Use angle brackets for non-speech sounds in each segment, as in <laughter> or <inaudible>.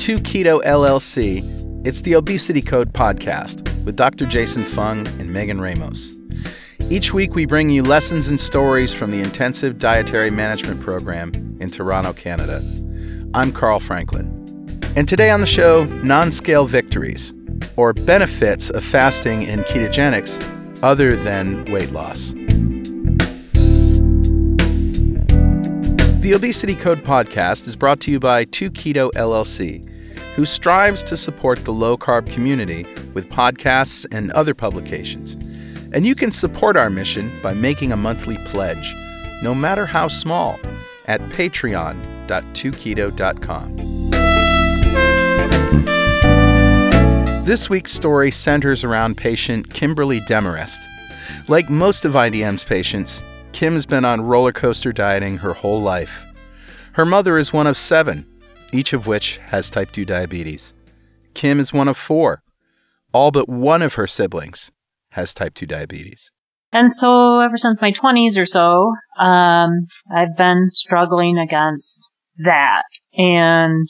From 2 Keto LLC, it's the Obesity Code podcast with Dr. Jason Fung and Megan Ramos. Each week, we bring you lessons and stories from the Intensive Dietary Management Program in Toronto, Canada. I'm Carl Franklin. And today on the show, non scale victories, or benefits of fasting and ketogenics other than weight loss. The Obesity Code podcast is brought to you by 2 Keto LLC, who strives to support the low carb community with podcasts and other publications. And you can support our mission by making a monthly pledge, no matter how small, at patreon.2keto.com. This week's story centers around patient Kimberly Demarest. Like most of IDM's patients, Kim's been on roller coaster dieting her whole life. Her mother is one of seven, each of which has type 2 diabetes. Kim is one of four. All but one of her siblings has type 2 diabetes. And so, ever since my 20s or so, um, I've been struggling against that and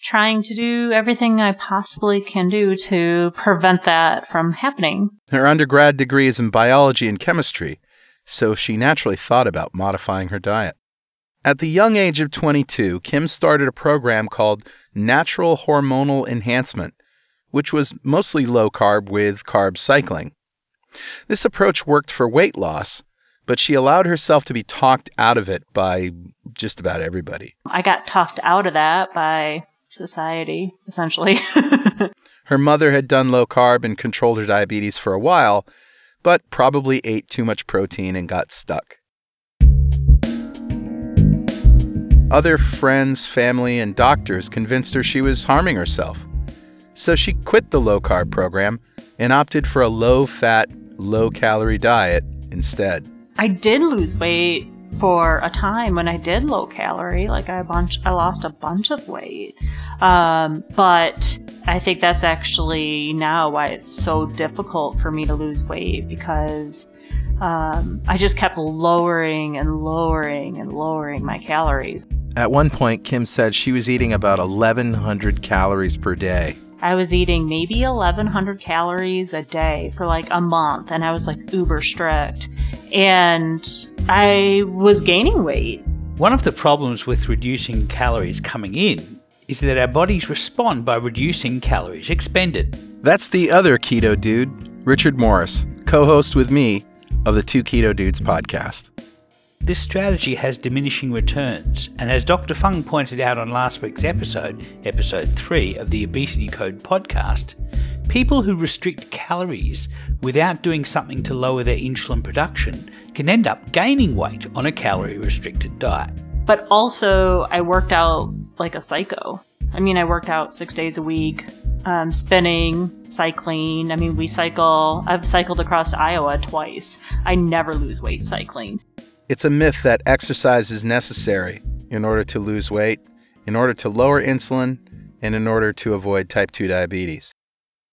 trying to do everything I possibly can do to prevent that from happening. Her undergrad degree is in biology and chemistry, so she naturally thought about modifying her diet. At the young age of 22, Kim started a program called Natural Hormonal Enhancement, which was mostly low carb with carb cycling. This approach worked for weight loss, but she allowed herself to be talked out of it by just about everybody. I got talked out of that by society, essentially. <laughs> her mother had done low carb and controlled her diabetes for a while, but probably ate too much protein and got stuck. Other friends, family, and doctors convinced her she was harming herself. So she quit the low carb program and opted for a low fat, low calorie diet instead. I did lose weight for a time when I did low calorie. Like I bunch, I lost a bunch of weight. Um, but I think that's actually now why it's so difficult for me to lose weight because um, I just kept lowering and lowering and lowering my calories. At one point, Kim said she was eating about 1,100 calories per day. I was eating maybe 1,100 calories a day for like a month, and I was like uber strict. And I was gaining weight. One of the problems with reducing calories coming in is that our bodies respond by reducing calories expended. That's the other keto dude, Richard Morris, co host with me of the Two Keto Dudes podcast. This strategy has diminishing returns, and as Dr. Fung pointed out on last week's episode, episode 3 of the Obesity Code podcast, people who restrict calories without doing something to lower their insulin production can end up gaining weight on a calorie restricted diet. But also, I worked out like a psycho. I mean, I worked out six days a week, um, spinning, cycling. I mean, we cycle, I've cycled across Iowa twice. I never lose weight cycling. It's a myth that exercise is necessary in order to lose weight, in order to lower insulin, and in order to avoid type 2 diabetes.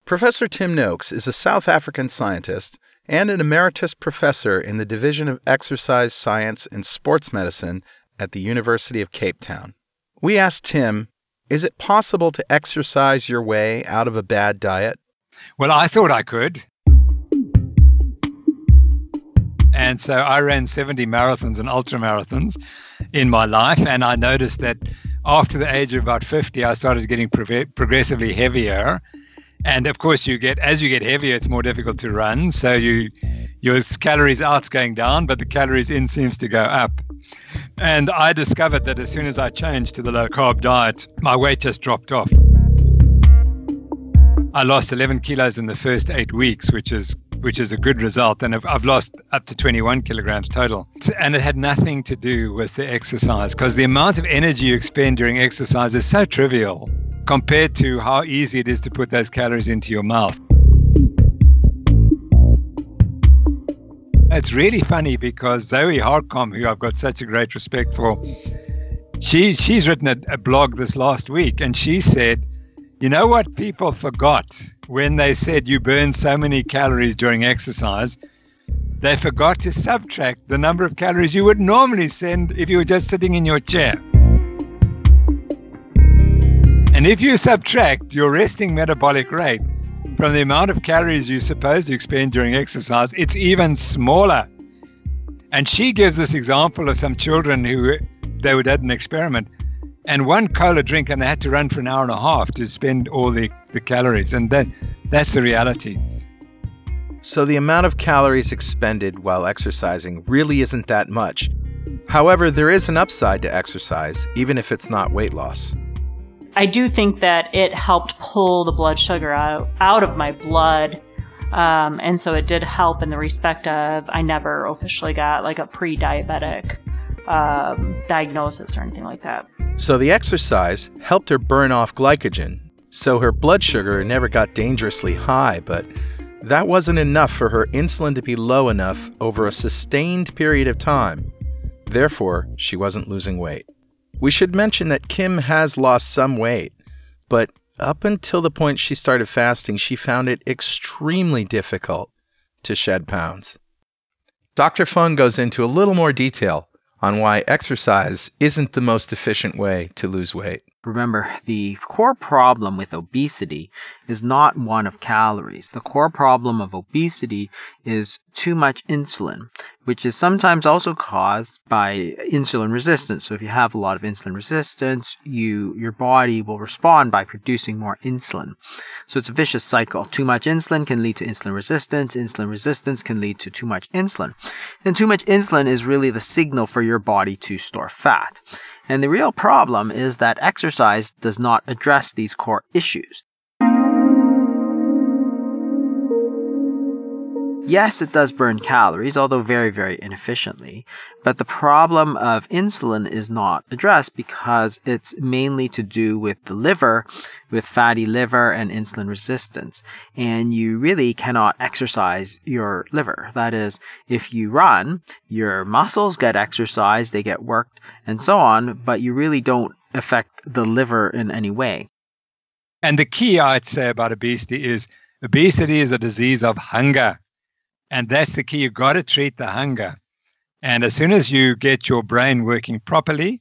Professor Tim Noakes is a South African scientist and an emeritus professor in the Division of Exercise Science and Sports Medicine at the University of Cape Town. We asked Tim, is it possible to exercise your way out of a bad diet? Well, I thought I could. And so I ran 70 marathons and ultra marathons in my life. And I noticed that after the age of about 50, I started getting pro- progressively heavier. And of course, you get as you get heavier, it's more difficult to run. So you your calories out's going down, but the calories in seems to go up. And I discovered that as soon as I changed to the low carb diet, my weight just dropped off. I lost 11 kilos in the first eight weeks, which is which is a good result. And I've, I've lost up to 21 kilograms total. And it had nothing to do with the exercise because the amount of energy you expend during exercise is so trivial compared to how easy it is to put those calories into your mouth. It's really funny because Zoe Harcombe, who I've got such a great respect for, she she's written a, a blog this last week and she said, you know what people forgot when they said you burn so many calories during exercise, they forgot to subtract the number of calories you would normally send if you were just sitting in your chair. And if you subtract your resting metabolic rate from the amount of calories you're supposed to expend during exercise, it's even smaller. And she gives this example of some children who they would had an experiment and one cola drink and they had to run for an hour and a half to spend all the, the calories. And that that's the reality. So the amount of calories expended while exercising really isn't that much. However, there is an upside to exercise, even if it's not weight loss. I do think that it helped pull the blood sugar out, out of my blood. Um, and so it did help in the respect of I never officially got like a pre diabetic um, diagnosis or anything like that. So the exercise helped her burn off glycogen, so her blood sugar never got dangerously high, but that wasn't enough for her insulin to be low enough over a sustained period of time. Therefore, she wasn't losing weight. We should mention that Kim has lost some weight, but up until the point she started fasting, she found it extremely difficult to shed pounds. Dr. Fung goes into a little more detail on why exercise isn't the most efficient way to lose weight. Remember, the core problem with obesity is not one of calories. The core problem of obesity is too much insulin, which is sometimes also caused by insulin resistance. So if you have a lot of insulin resistance, you, your body will respond by producing more insulin. So it's a vicious cycle. Too much insulin can lead to insulin resistance. Insulin resistance can lead to too much insulin. And too much insulin is really the signal for your body to store fat. And the real problem is that exercise does not address these core issues. Yes, it does burn calories, although very, very inefficiently. But the problem of insulin is not addressed because it's mainly to do with the liver, with fatty liver and insulin resistance. And you really cannot exercise your liver. That is, if you run, your muscles get exercised, they get worked, and so on, but you really don't affect the liver in any way. And the key I'd say about obesity is obesity is a disease of hunger. And that's the key. You've got to treat the hunger. And as soon as you get your brain working properly,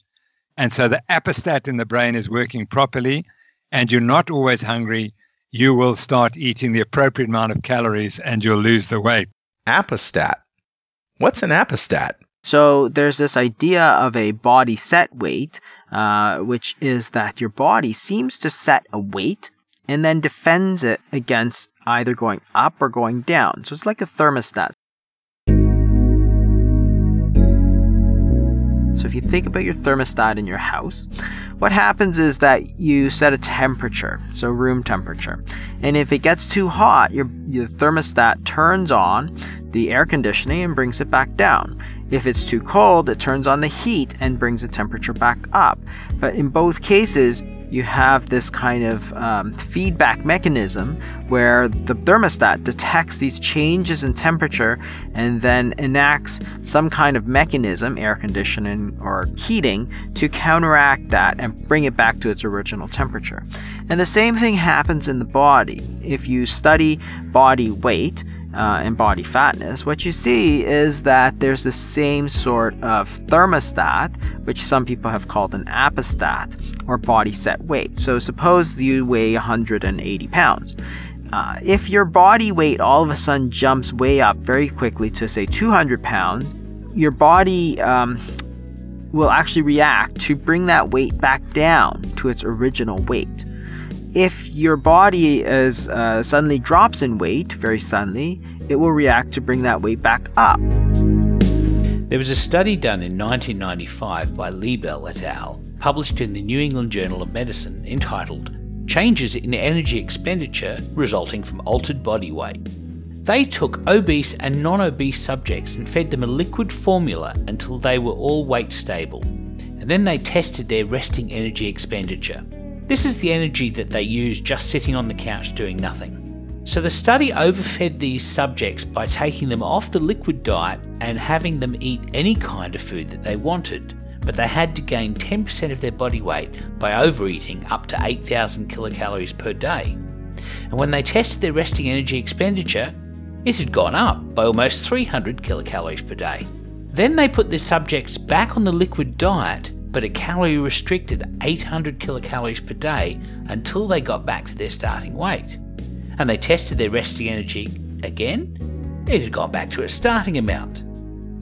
and so the adipostat in the brain is working properly, and you're not always hungry, you will start eating the appropriate amount of calories and you'll lose the weight. Adipostat. What's an adipostat? So there's this idea of a body set weight, uh, which is that your body seems to set a weight and then defends it against either going up or going down. So it's like a thermostat. So if you think about your thermostat in your house, what happens is that you set a temperature, so room temperature. And if it gets too hot, your, your thermostat turns on the air conditioning and brings it back down. If it's too cold, it turns on the heat and brings the temperature back up. But in both cases, you have this kind of um, feedback mechanism where the thermostat detects these changes in temperature and then enacts some kind of mechanism, air conditioning or heating, to counteract that and bring it back to its original temperature. And the same thing happens in the body. If you study body weight, uh, and body fatness, what you see is that there's the same sort of thermostat, which some people have called an adipostat or body set weight. So suppose you weigh 180 pounds. Uh, if your body weight all of a sudden jumps way up very quickly to say 200 pounds, your body um, will actually react to bring that weight back down to its original weight if your body is uh, suddenly drops in weight very suddenly, it will react to bring that weight back up. There was a study done in 1995 by Leibel et al., published in the New England Journal of Medicine, entitled Changes in Energy Expenditure Resulting from Altered Body Weight. They took obese and non obese subjects and fed them a liquid formula until they were all weight stable, and then they tested their resting energy expenditure. This is the energy that they use just sitting on the couch doing nothing. So the study overfed these subjects by taking them off the liquid diet and having them eat any kind of food that they wanted, but they had to gain 10% of their body weight by overeating up to 8,000 kilocalories per day. And when they tested their resting energy expenditure, it had gone up by almost 300 kilocalories per day. Then they put the subjects back on the liquid diet but a calorie restricted 800 kilocalories per day until they got back to their starting weight. And they tested their resting energy again. It had gone back to its starting amount.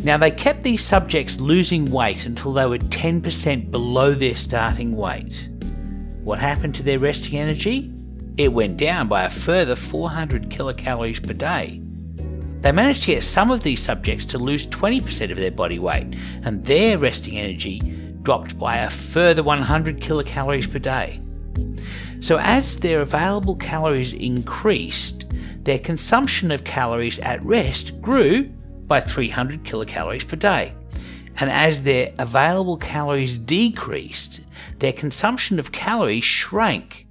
Now, they kept these subjects losing weight until they were 10% below their starting weight. What happened to their resting energy? It went down by a further 400 kilocalories per day. They managed to get some of these subjects to lose 20% of their body weight, and their resting energy dropped by a further 100 kilocalories per day. So, as their available calories increased, their consumption of calories at rest grew by 300 kilocalories per day. And as their available calories decreased, their consumption of calories shrank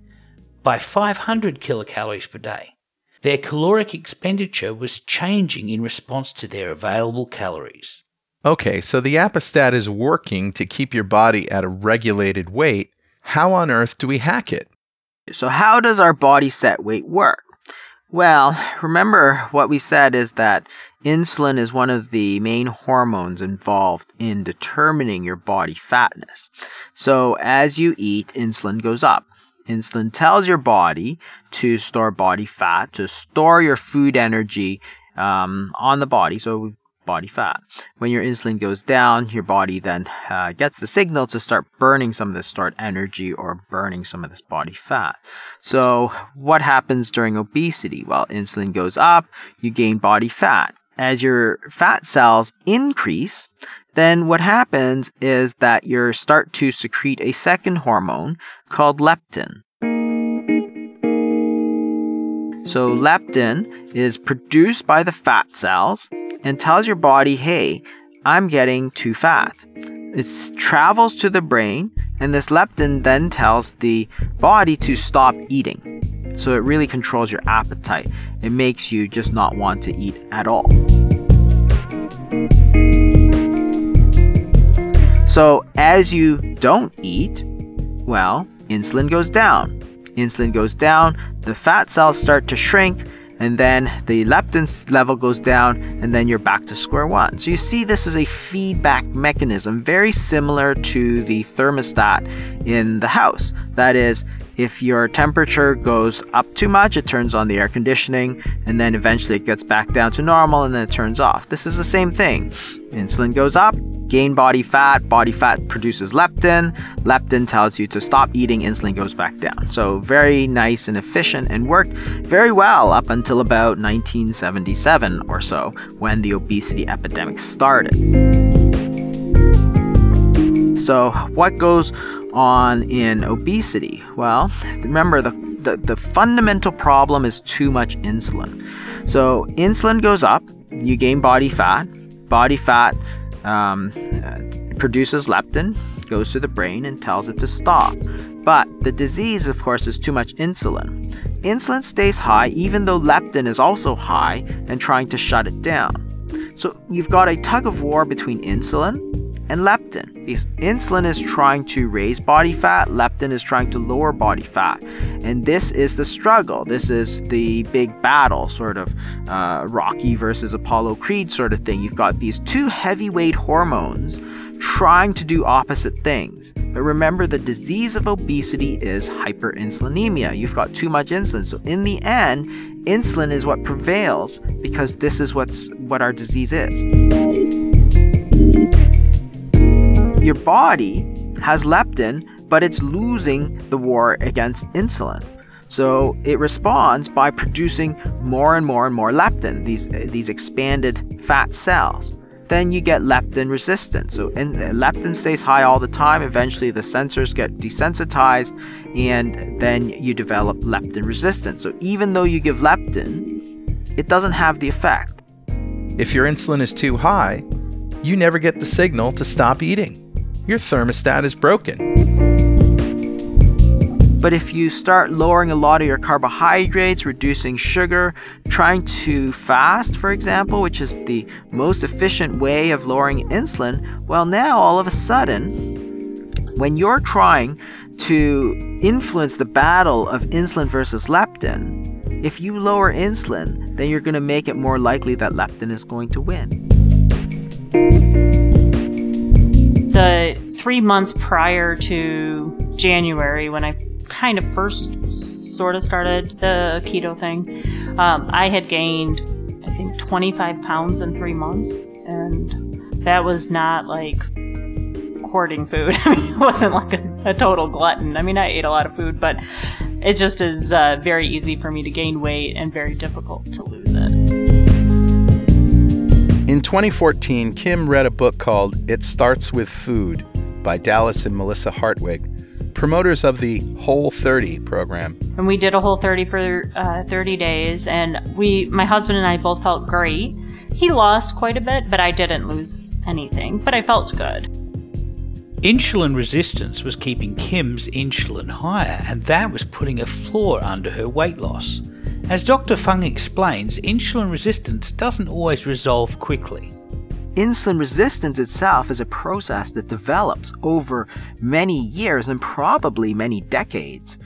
by 500 kilocalories per day. Their caloric expenditure was changing in response to their available calories. Okay, so the Adipostat is working to keep your body at a regulated weight. How on earth do we hack it? So, how does our body set weight work? Well, remember what we said is that insulin is one of the main hormones involved in determining your body fatness. So, as you eat, insulin goes up. Insulin tells your body to store body fat, to store your food energy um, on the body. So body fat. When your insulin goes down, your body then uh, gets the signal to start burning some of this stored energy or burning some of this body fat. So, what happens during obesity? Well, insulin goes up, you gain body fat. As your fat cells increase, then what happens is that you start to secrete a second hormone called leptin. So leptin is produced by the fat cells and tells your body, hey, I'm getting too fat. It travels to the brain, and this leptin then tells the body to stop eating. So it really controls your appetite. It makes you just not want to eat at all. So as you don't eat, well, insulin goes down. Insulin goes down, the fat cells start to shrink, and then the leptin level goes down, and then you're back to square one. So you see, this is a feedback mechanism very similar to the thermostat in the house. That is, if your temperature goes up too much, it turns on the air conditioning, and then eventually it gets back down to normal and then it turns off. This is the same thing. Insulin goes up, gain body fat, body fat produces leptin, leptin tells you to stop eating, insulin goes back down. So, very nice and efficient and worked very well up until about 1977 or so when the obesity epidemic started. So, what goes on in obesity? Well, remember the, the, the fundamental problem is too much insulin. So, insulin goes up, you gain body fat, body fat um, uh, produces leptin, goes to the brain, and tells it to stop. But the disease, of course, is too much insulin. Insulin stays high even though leptin is also high and trying to shut it down. So you've got a tug of war between insulin and leptin. Because insulin is trying to raise body fat, leptin is trying to lower body fat. And this is the struggle. This is the big battle, sort of uh, Rocky versus Apollo Creed sort of thing. You've got these two heavyweight hormones trying to do opposite things. But remember, the disease of obesity is hyperinsulinemia. You've got too much insulin. So in the end, insulin is what prevails because this is what's what our disease is your body has leptin, but it's losing the war against insulin. So it responds by producing more and more and more leptin, these, these expanded fat cells. Then you get leptin resistance. So and leptin stays high all the time. Eventually, the sensors get desensitized, and then you develop leptin resistance. So even though you give leptin, it doesn't have the effect. If your insulin is too high, you never get the signal to stop eating your thermostat is broken. But if you start lowering a lot of your carbohydrates, reducing sugar, trying to fast, for example, which is the most efficient way of lowering insulin, well, now all of a sudden, when you're trying to influence the battle of insulin versus leptin, if you lower insulin, then you're going to make it more likely that leptin is going to win the three months prior to January, when I kind of first sort of started the keto thing, um, I had gained, I think, 25 pounds in three months. And that was not like hoarding food. <laughs> I mean, it wasn't like a, a, total glutton. I mean, I ate a lot of food, but it just is uh, very easy for me to gain weight and very difficult to lose. In 2014, Kim read a book called It Starts with Food by Dallas and Melissa Hartwig, promoters of the Whole 30 program. And we did a Whole 30 for uh, 30 days, and we, my husband and I both felt great. He lost quite a bit, but I didn't lose anything, but I felt good. Insulin resistance was keeping Kim's insulin higher, and that was putting a floor under her weight loss. As Dr. Fung explains, insulin resistance doesn't always resolve quickly. Insulin resistance itself is a process that develops over many years and probably many decades.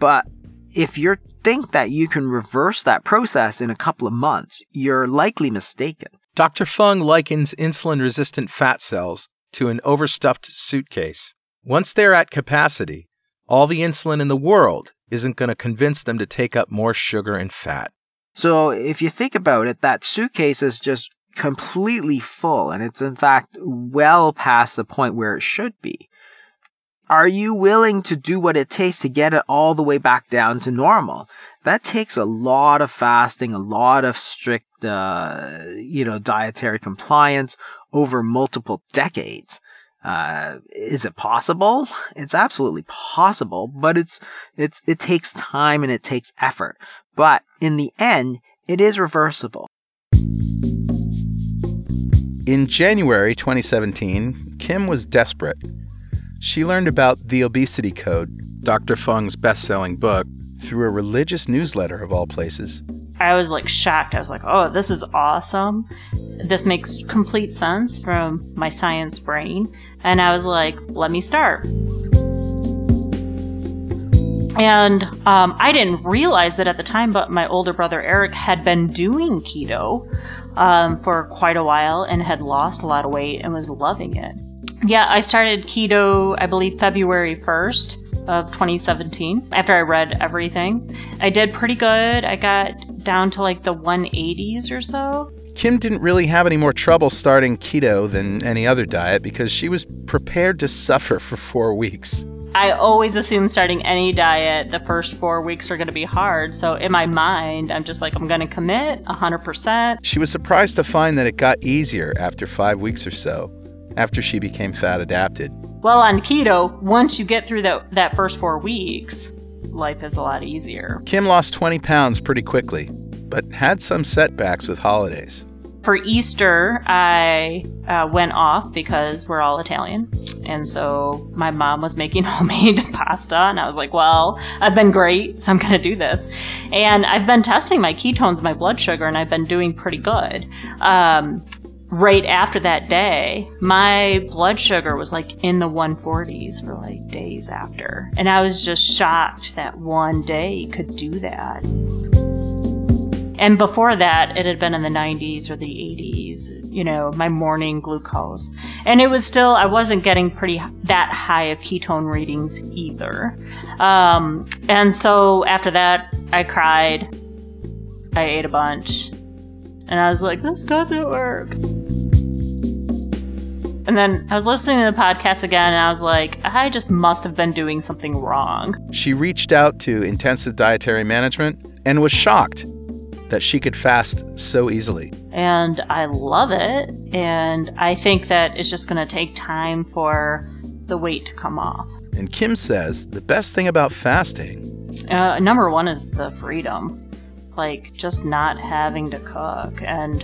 But if you think that you can reverse that process in a couple of months, you're likely mistaken. Dr. Fung likens insulin resistant fat cells to an overstuffed suitcase. Once they're at capacity, all the insulin in the world isn't going to convince them to take up more sugar and fat. So, if you think about it, that suitcase is just completely full, and it's in fact well past the point where it should be. Are you willing to do what it takes to get it all the way back down to normal? That takes a lot of fasting, a lot of strict, uh, you know, dietary compliance over multiple decades. Uh, is it possible? It's absolutely possible, but it's, it's, it takes time and it takes effort. But in the end, it is reversible. In January 2017, Kim was desperate. She learned about the Obesity Code, Dr. Fung's best selling book, through a religious newsletter of all places. I was like shocked. I was like, oh, this is awesome. This makes complete sense from my science brain. And I was like, let me start. And um, I didn't realize that at the time, but my older brother Eric had been doing keto um, for quite a while and had lost a lot of weight and was loving it. Yeah, I started keto, I believe, February 1st of 2017 after I read everything. I did pretty good. I got down to like the 180s or so. Kim didn't really have any more trouble starting keto than any other diet because she was prepared to suffer for four weeks. I always assume starting any diet, the first four weeks are going to be hard. So in my mind, I'm just like, I'm going to commit 100%. She was surprised to find that it got easier after five weeks or so, after she became fat adapted. Well, on keto, once you get through that, that first four weeks, life is a lot easier. Kim lost 20 pounds pretty quickly, but had some setbacks with holidays. For Easter, I uh, went off because we're all Italian. And so my mom was making <laughs> homemade pasta, and I was like, well, I've been great, so I'm going to do this. And I've been testing my ketones, my blood sugar, and I've been doing pretty good. Um, right after that day, my blood sugar was like in the 140s for like days after. And I was just shocked that one day could do that. And before that, it had been in the 90s or the 80s, you know, my morning glucose. And it was still, I wasn't getting pretty, that high of ketone readings either. Um, and so after that, I cried. I ate a bunch. And I was like, this doesn't work. And then I was listening to the podcast again and I was like, I just must have been doing something wrong. She reached out to intensive dietary management and was shocked that she could fast so easily. And I love it. And I think that it's just going to take time for the weight to come off. And Kim says the best thing about fasting uh, number one is the freedom. Like just not having to cook and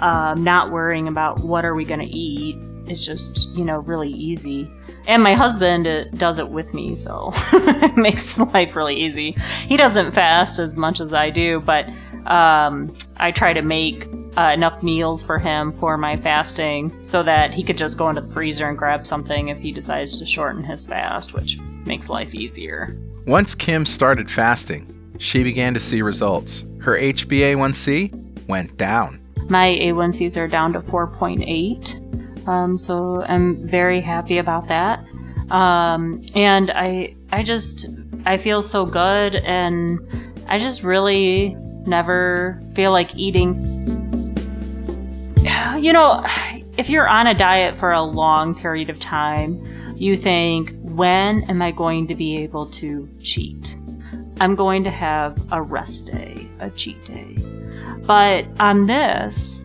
um, not worrying about what are we going to eat it's just you know really easy. And my husband uh, does it with me so <laughs> it makes life really easy. He doesn't fast as much as i do but um, i try to make uh, enough meals for him for my fasting so that he could just go into the freezer and grab something if he decides to shorten his fast which makes life easier. Once kim started fasting she began to see results. Her hba1c went down. My a1cs are down to 4.8 Um, so I'm very happy about that. Um, and I, I just, I feel so good, and I just really never feel like eating. <sighs> You know, <sighs> if you're on a diet for a long period of time, you think, when am I going to be able to cheat? I'm going to have a rest day, a cheat day. But on this,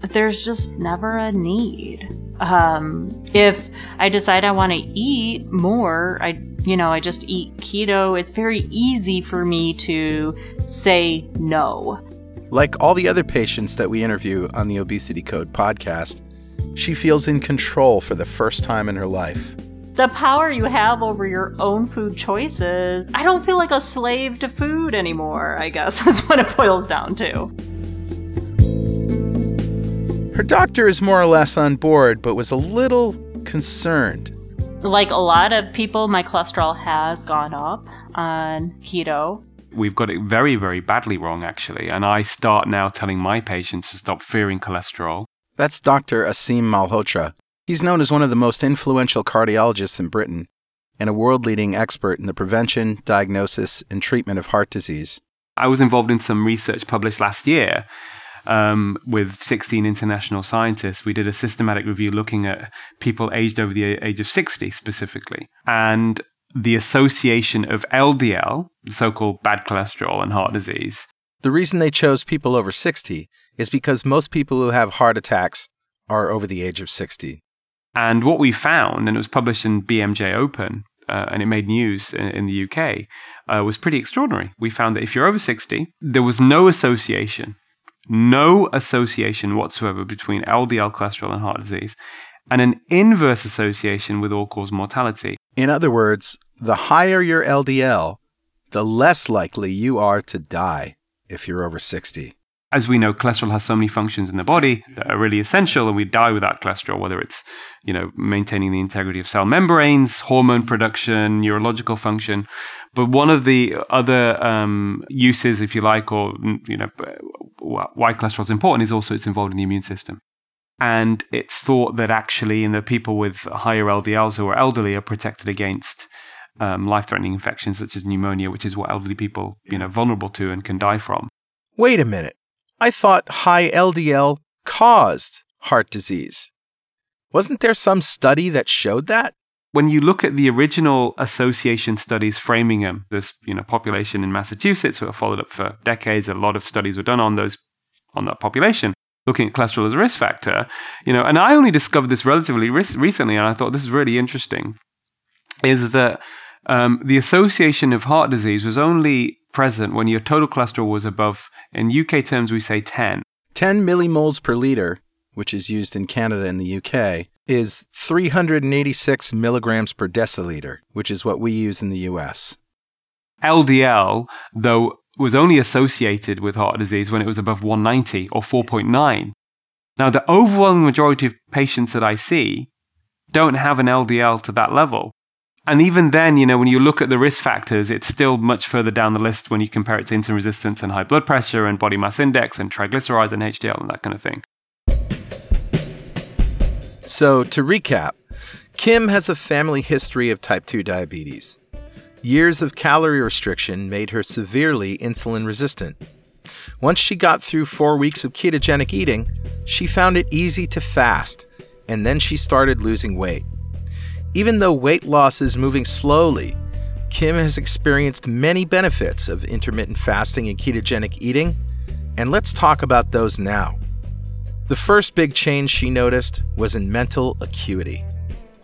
there's just never a need. Um, if I decide I want to eat more, I, you know, I just eat keto. It's very easy for me to say no. Like all the other patients that we interview on the Obesity Code podcast, she feels in control for the first time in her life. The power you have over your own food choices. I don't feel like a slave to food anymore, I guess, <laughs> is what it boils down to. Her doctor is more or less on board, but was a little concerned. Like a lot of people, my cholesterol has gone up on keto. We've got it very, very badly wrong, actually. And I start now telling my patients to stop fearing cholesterol. That's Dr. Aseem Malhotra. He's known as one of the most influential cardiologists in Britain and a world leading expert in the prevention, diagnosis, and treatment of heart disease. I was involved in some research published last year um, with 16 international scientists. We did a systematic review looking at people aged over the age of 60 specifically. And the association of LDL, so called bad cholesterol, and heart disease. The reason they chose people over 60 is because most people who have heart attacks are over the age of 60. And what we found, and it was published in BMJ Open, uh, and it made news in, in the UK, uh, was pretty extraordinary. We found that if you're over 60, there was no association no association whatsoever between LDL cholesterol and heart disease, and an inverse association with all cause mortality. In other words, the higher your LDL, the less likely you are to die if you're over 60 as we know, cholesterol has so many functions in the body that are really essential, and we die without cholesterol, whether it's, you know, maintaining the integrity of cell membranes, hormone production, neurological function. But one of the other um, uses, if you like, or, you know, why cholesterol is important is also it's involved in the immune system. And it's thought that actually, in the people with higher LDLs who are elderly are protected against um, life-threatening infections such as pneumonia, which is what elderly people, you know, vulnerable to and can die from. Wait a minute. I thought high LDL caused heart disease. Wasn't there some study that showed that? When you look at the original association studies Framingham, this you know population in Massachusetts who have followed up for decades, a lot of studies were done on those on that population, looking at cholesterol as a risk factor. You know, and I only discovered this relatively recently, and I thought this is really interesting. Is that um, the association of heart disease was only present when your total cholesterol was above, in UK terms, we say 10. 10 millimoles per liter, which is used in Canada and the UK, is 386 milligrams per deciliter, which is what we use in the US. LDL, though, was only associated with heart disease when it was above 190 or 4.9. Now, the overwhelming majority of patients that I see don't have an LDL to that level. And even then, you know, when you look at the risk factors, it's still much further down the list when you compare it to insulin resistance and high blood pressure and body mass index and triglycerides and HDL and that kind of thing. So, to recap, Kim has a family history of type 2 diabetes. Years of calorie restriction made her severely insulin resistant. Once she got through four weeks of ketogenic eating, she found it easy to fast, and then she started losing weight. Even though weight loss is moving slowly, Kim has experienced many benefits of intermittent fasting and ketogenic eating, and let's talk about those now. The first big change she noticed was in mental acuity.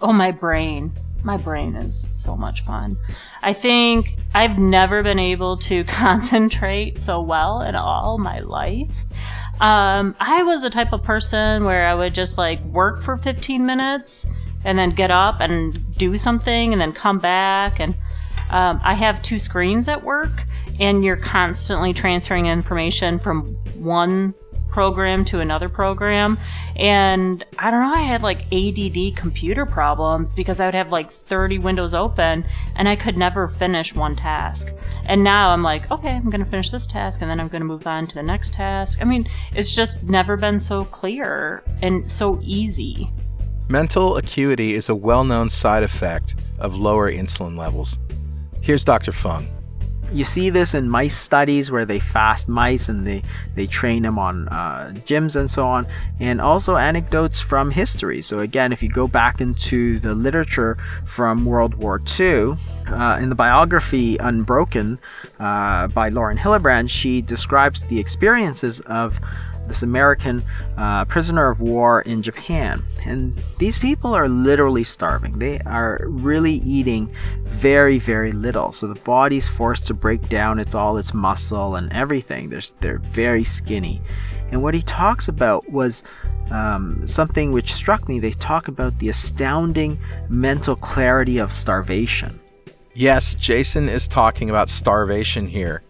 Oh, my brain. My brain is so much fun. I think I've never been able to <laughs> concentrate so well in all my life. Um, I was the type of person where I would just like work for 15 minutes and then get up and do something and then come back. And um, I have two screens at work, and you're constantly transferring information from one program to another program. And I don't know, I had like ADD computer problems because I would have like 30 windows open and I could never finish one task. And now I'm like, okay, I'm going to finish this task and then I'm going to move on to the next task. I mean, it's just never been so clear and so easy. Mental acuity is a well known side effect of lower insulin levels. Here's Dr. Fung. You see this in mice studies where they fast mice and they, they train them on uh, gyms and so on, and also anecdotes from history. So, again, if you go back into the literature from World War II, uh, in the biography Unbroken uh, by Lauren Hillenbrand, she describes the experiences of this American uh, prisoner of war in Japan. And these people are literally starving. They are really eating very, very little. So the body's forced to break down its all its muscle and everything. They're, they're very skinny. And what he talks about was um, something which struck me. They talk about the astounding mental clarity of starvation. Yes, Jason is talking about starvation here,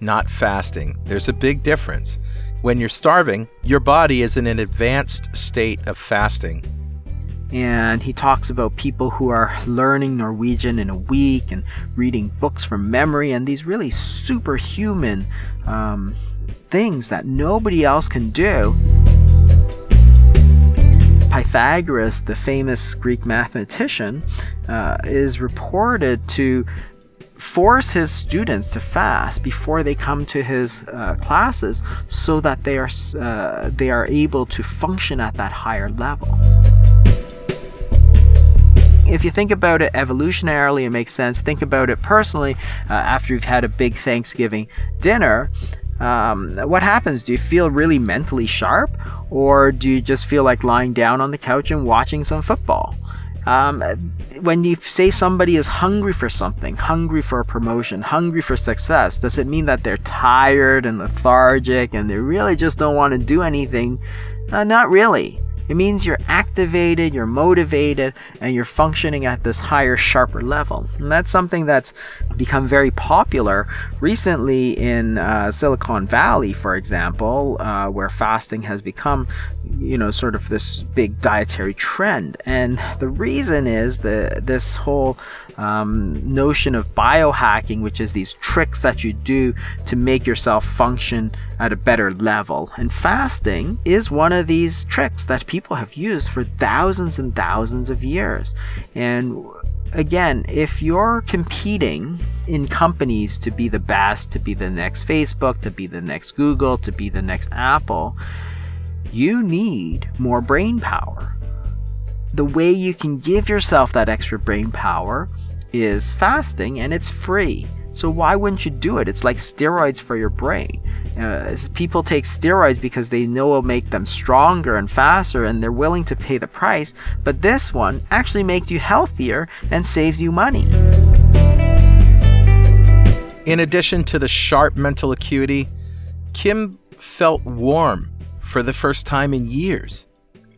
not fasting. There's a big difference. When you're starving, your body is in an advanced state of fasting. And he talks about people who are learning Norwegian in a week and reading books from memory and these really superhuman um, things that nobody else can do. Pythagoras, the famous Greek mathematician, uh, is reported to force his students to fast before they come to his uh, classes so that they are uh, they are able to function at that higher level if you think about it evolutionarily, it makes sense. Think about it personally. Uh, after you've had a big Thanksgiving dinner, um, what happens? Do you feel really mentally sharp, or do you just feel like lying down on the couch and watching some football? Um, when you say somebody is hungry for something, hungry for a promotion, hungry for success, does it mean that they're tired and lethargic and they really just don't want to do anything? Uh, not really. It means you're activated, you're motivated, and you're functioning at this higher, sharper level. And that's something that's become very popular recently in uh, Silicon Valley, for example, uh, where fasting has become, you know, sort of this big dietary trend. And the reason is that this whole um, notion of biohacking, which is these tricks that you do to make yourself function at a better level. And fasting is one of these tricks that people have used for thousands and thousands of years. And again, if you're competing in companies to be the best, to be the next Facebook, to be the next Google, to be the next Apple, you need more brain power. The way you can give yourself that extra brain power is fasting and it's free. So why wouldn't you do it? It's like steroids for your brain. Uh, people take steroids because they know it'll make them stronger and faster and they're willing to pay the price, but this one actually makes you healthier and saves you money. In addition to the sharp mental acuity, Kim felt warm for the first time in years.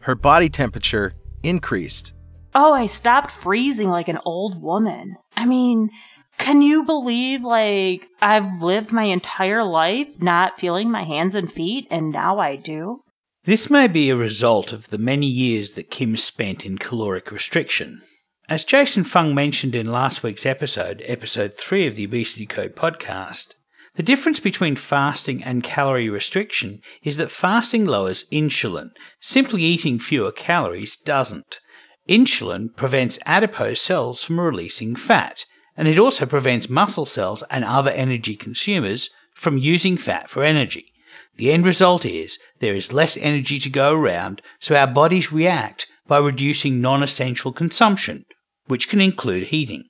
Her body temperature increased. Oh, I stopped freezing like an old woman. I mean, can you believe like I've lived my entire life not feeling my hands and feet and now I do? This may be a result of the many years that Kim spent in caloric restriction. As Jason Fung mentioned in last week's episode, episode 3 of the Obesity Code podcast, the difference between fasting and calorie restriction is that fasting lowers insulin. Simply eating fewer calories doesn't. Insulin prevents adipose cells from releasing fat, and it also prevents muscle cells and other energy consumers from using fat for energy. The end result is there is less energy to go around, so our bodies react by reducing non essential consumption, which can include heating.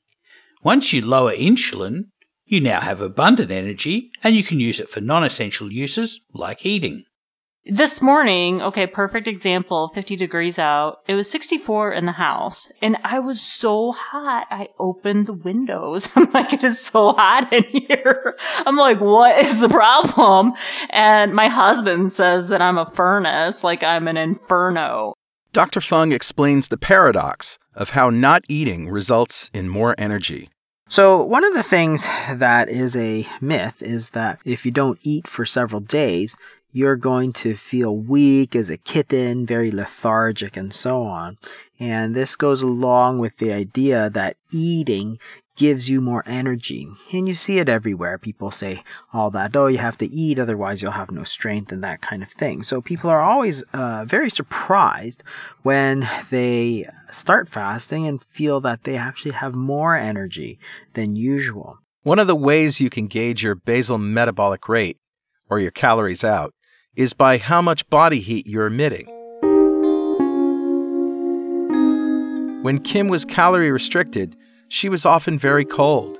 Once you lower insulin, you now have abundant energy and you can use it for non essential uses like heating. This morning, okay, perfect example, 50 degrees out. It was 64 in the house and I was so hot. I opened the windows. <laughs> I'm like, it is so hot in here. <laughs> I'm like, what is the problem? And my husband says that I'm a furnace, like I'm an inferno. Dr. Fung explains the paradox of how not eating results in more energy. So, one of the things that is a myth is that if you don't eat for several days, you're going to feel weak as a kitten, very lethargic, and so on. And this goes along with the idea that eating gives you more energy. And you see it everywhere. People say all that, oh, you have to eat, otherwise you'll have no strength and that kind of thing. So people are always uh, very surprised when they start fasting and feel that they actually have more energy than usual. One of the ways you can gauge your basal metabolic rate, or your calories out, is by how much body heat you're emitting. When Kim was calorie restricted, she was often very cold.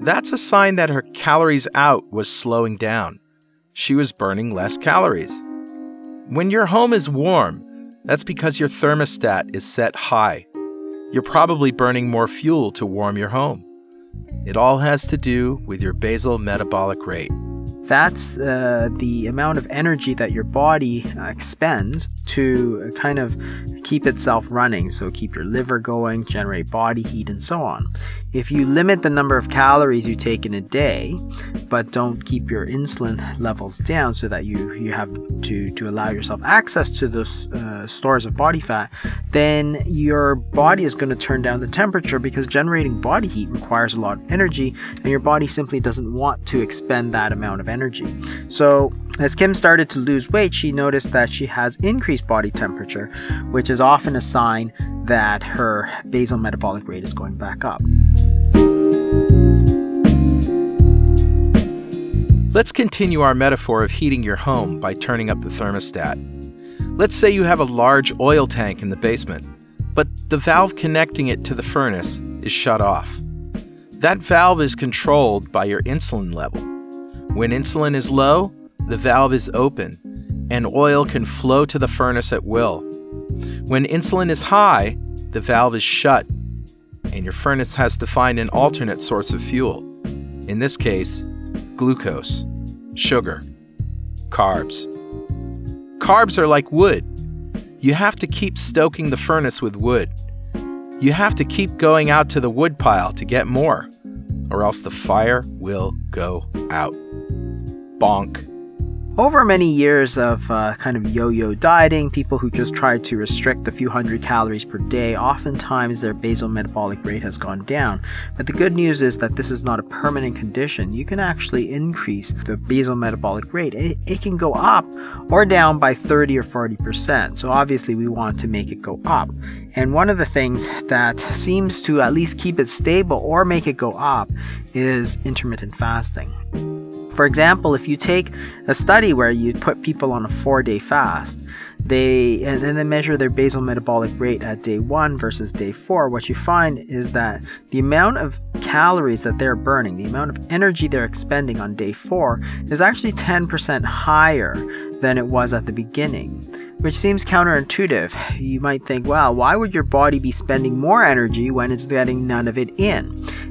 That's a sign that her calories out was slowing down. She was burning less calories. When your home is warm, that's because your thermostat is set high. You're probably burning more fuel to warm your home. It all has to do with your basal metabolic rate. That's uh, the amount of energy that your body uh, expends to kind of keep itself running. So, keep your liver going, generate body heat, and so on. If you limit the number of calories you take in a day, but don't keep your insulin levels down so that you, you have to, to allow yourself access to those uh, stores of body fat, then your body is going to turn down the temperature because generating body heat requires a lot of energy, and your body simply doesn't want to expend that amount of energy. So, as Kim started to lose weight, she noticed that she has increased body temperature, which is often a sign that her basal metabolic rate is going back up. Let's continue our metaphor of heating your home by turning up the thermostat. Let's say you have a large oil tank in the basement, but the valve connecting it to the furnace is shut off. That valve is controlled by your insulin level. When insulin is low, the valve is open and oil can flow to the furnace at will. When insulin is high, the valve is shut and your furnace has to find an alternate source of fuel. In this case, glucose, sugar, carbs. Carbs are like wood. You have to keep stoking the furnace with wood. You have to keep going out to the wood pile to get more, or else the fire will go out. Bonk. Over many years of uh, kind of yo yo dieting, people who just try to restrict a few hundred calories per day, oftentimes their basal metabolic rate has gone down. But the good news is that this is not a permanent condition. You can actually increase the basal metabolic rate. It, it can go up or down by 30 or 40%. So obviously, we want to make it go up. And one of the things that seems to at least keep it stable or make it go up is intermittent fasting. For example, if you take a study where you put people on a four day fast, they and, then measure their basal metabolic rate at day one versus day four, what you find is that the amount of calories that they're burning, the amount of energy they're expending on day four, is actually 10% higher than it was at the beginning which seems counterintuitive. You might think, well, why would your body be spending more energy when it's getting none of it in?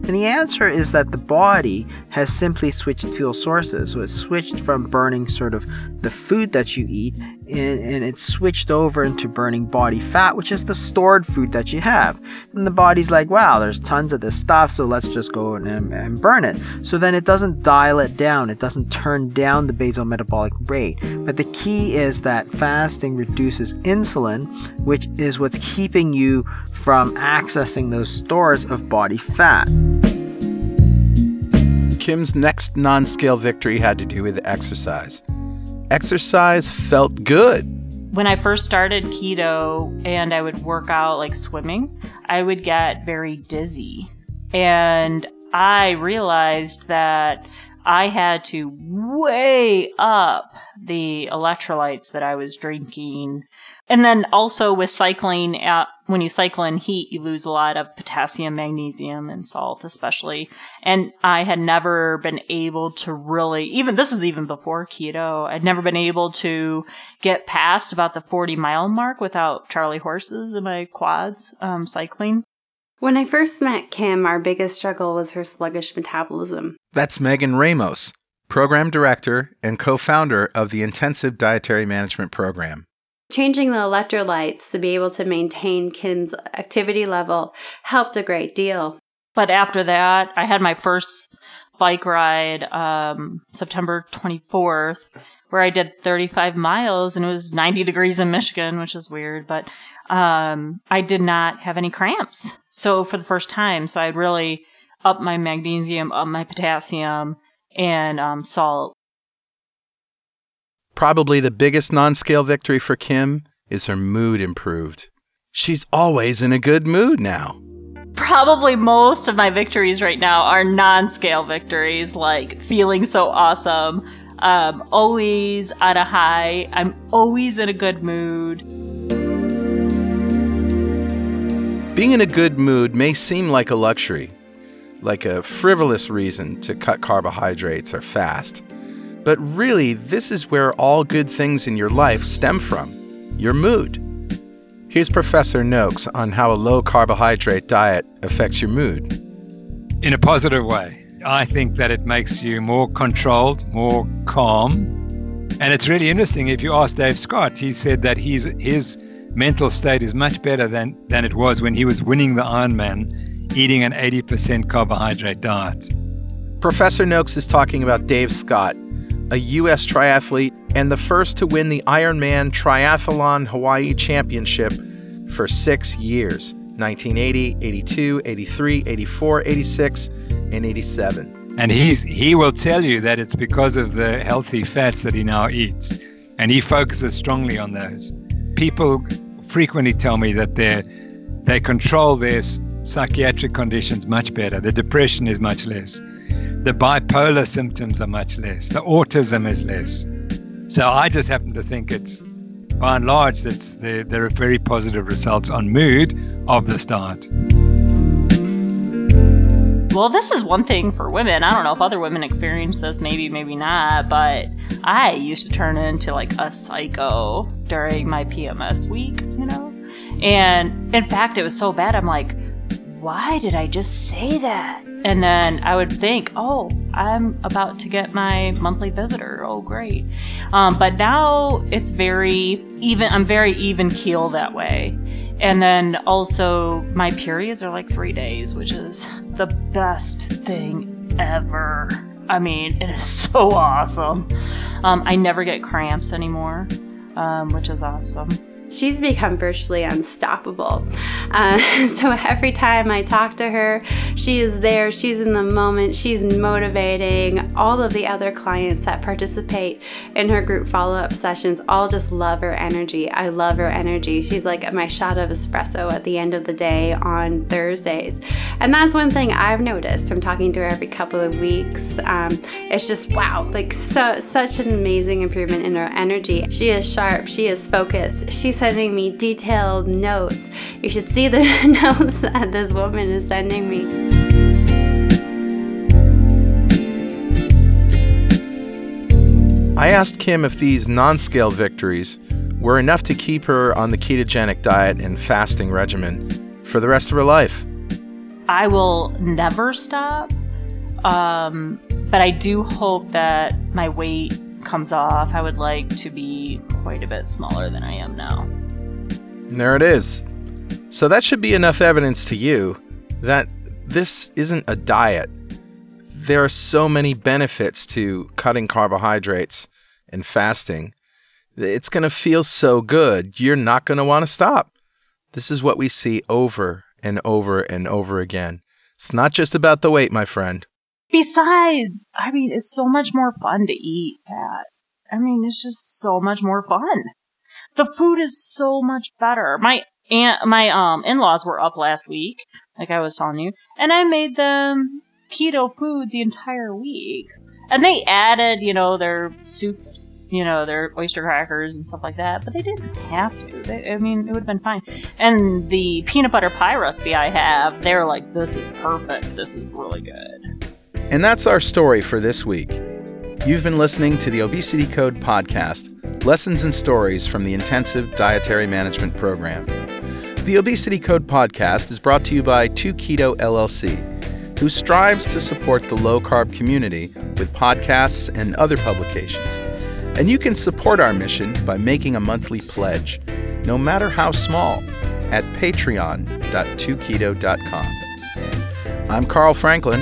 And the answer is that the body has simply switched fuel sources. So it's switched from burning sort of the food that you eat and, and it's switched over into burning body fat, which is the stored food that you have. And the body's like, wow, there's tons of this stuff, so let's just go and, and burn it. So then it doesn't dial it down, it doesn't turn down the basal metabolic rate. But the key is that fasting reduces insulin, which is what's keeping you from accessing those stores of body fat. Kim's next non scale victory had to do with exercise. Exercise felt good. When I first started keto and I would work out like swimming, I would get very dizzy. And I realized that I had to weigh up the electrolytes that I was drinking and then also with cycling, uh, when you cycle in heat, you lose a lot of potassium, magnesium, and salt, especially. And I had never been able to really, even this is even before keto, I'd never been able to get past about the 40 mile mark without Charlie horses in my quads, um, cycling. When I first met Kim, our biggest struggle was her sluggish metabolism. That's Megan Ramos, Program Director and co founder of the Intensive Dietary Management Program. Changing the electrolytes to be able to maintain Kim's activity level helped a great deal. But after that, I had my first bike ride um, September 24th where I did 35 miles and it was 90 degrees in Michigan, which is weird, but um, I did not have any cramps. So for the first time, so I really up my magnesium, up my potassium, and um, salt. Probably the biggest non scale victory for Kim is her mood improved. She's always in a good mood now. Probably most of my victories right now are non scale victories, like feeling so awesome, um, always on a high, I'm always in a good mood. Being in a good mood may seem like a luxury, like a frivolous reason to cut carbohydrates or fast. But really, this is where all good things in your life stem from your mood. Here's Professor Noakes on how a low carbohydrate diet affects your mood. In a positive way. I think that it makes you more controlled, more calm. And it's really interesting if you ask Dave Scott, he said that his his mental state is much better than, than it was when he was winning the Ironman, eating an 80% carbohydrate diet. Professor Noakes is talking about Dave Scott, a U.S. triathlete and the first to win the Ironman Triathlon Hawaii Championship for six years 1980, 82, 83, 84, 86, and 87. And he's, he will tell you that it's because of the healthy fats that he now eats. And he focuses strongly on those. People frequently tell me that they they control their psychiatric conditions much better. The depression is much less the bipolar symptoms are much less, the autism is less. So I just happen to think it's, by and large, that's the, there are very positive results on mood of the start. Well, this is one thing for women. I don't know if other women experience this, maybe, maybe not, but I used to turn into like a psycho during my PMS week, you know? And in fact, it was so bad, I'm like, why did I just say that? And then I would think, oh, I'm about to get my monthly visitor. Oh, great. Um, but now it's very even, I'm very even keel that way. And then also, my periods are like three days, which is the best thing ever. I mean, it is <laughs> so awesome. Um, I never get cramps anymore, um, which is awesome she's become virtually unstoppable. Uh, <laughs> so every time I talk to her, she is there, she's in the moment, she's motivating. All of the other clients that participate in her group follow up sessions all just love her energy. I love her energy. She's like my shot of espresso at the end of the day on Thursdays. And that's one thing I've noticed from talking to her every couple of weeks. Um, it's just wow, like so, such an amazing improvement in her energy. She is sharp, she is focused, she's sending me detailed notes. You should see the <laughs> notes that this woman is sending me. I asked Kim if these non scale victories were enough to keep her on the ketogenic diet and fasting regimen for the rest of her life. I will never stop, um, but I do hope that my weight comes off, I would like to be quite a bit smaller than I am now. There it is. So that should be enough evidence to you that this isn't a diet. There are so many benefits to cutting carbohydrates and fasting. It's going to feel so good, you're not going to want to stop. This is what we see over and over and over again. It's not just about the weight, my friend. Besides, I mean, it's so much more fun to eat that. I mean, it's just so much more fun. The food is so much better. My aunt, my um in-laws were up last week, like I was telling you, and I made them keto food the entire week. And they added, you know, their soups, you know, their oyster crackers and stuff like that, but they didn't have to. They, I mean, it would have been fine. And the peanut butter pie recipe I have, they're like, this is perfect. This is really good. And that's our story for this week. You've been listening to the Obesity Code podcast, lessons and stories from the Intensive Dietary Management Program. The Obesity Code podcast is brought to you by 2Keto LLC, who strives to support the low carb community with podcasts and other publications. And you can support our mission by making a monthly pledge, no matter how small, at patreon.2keto.com. I'm Carl Franklin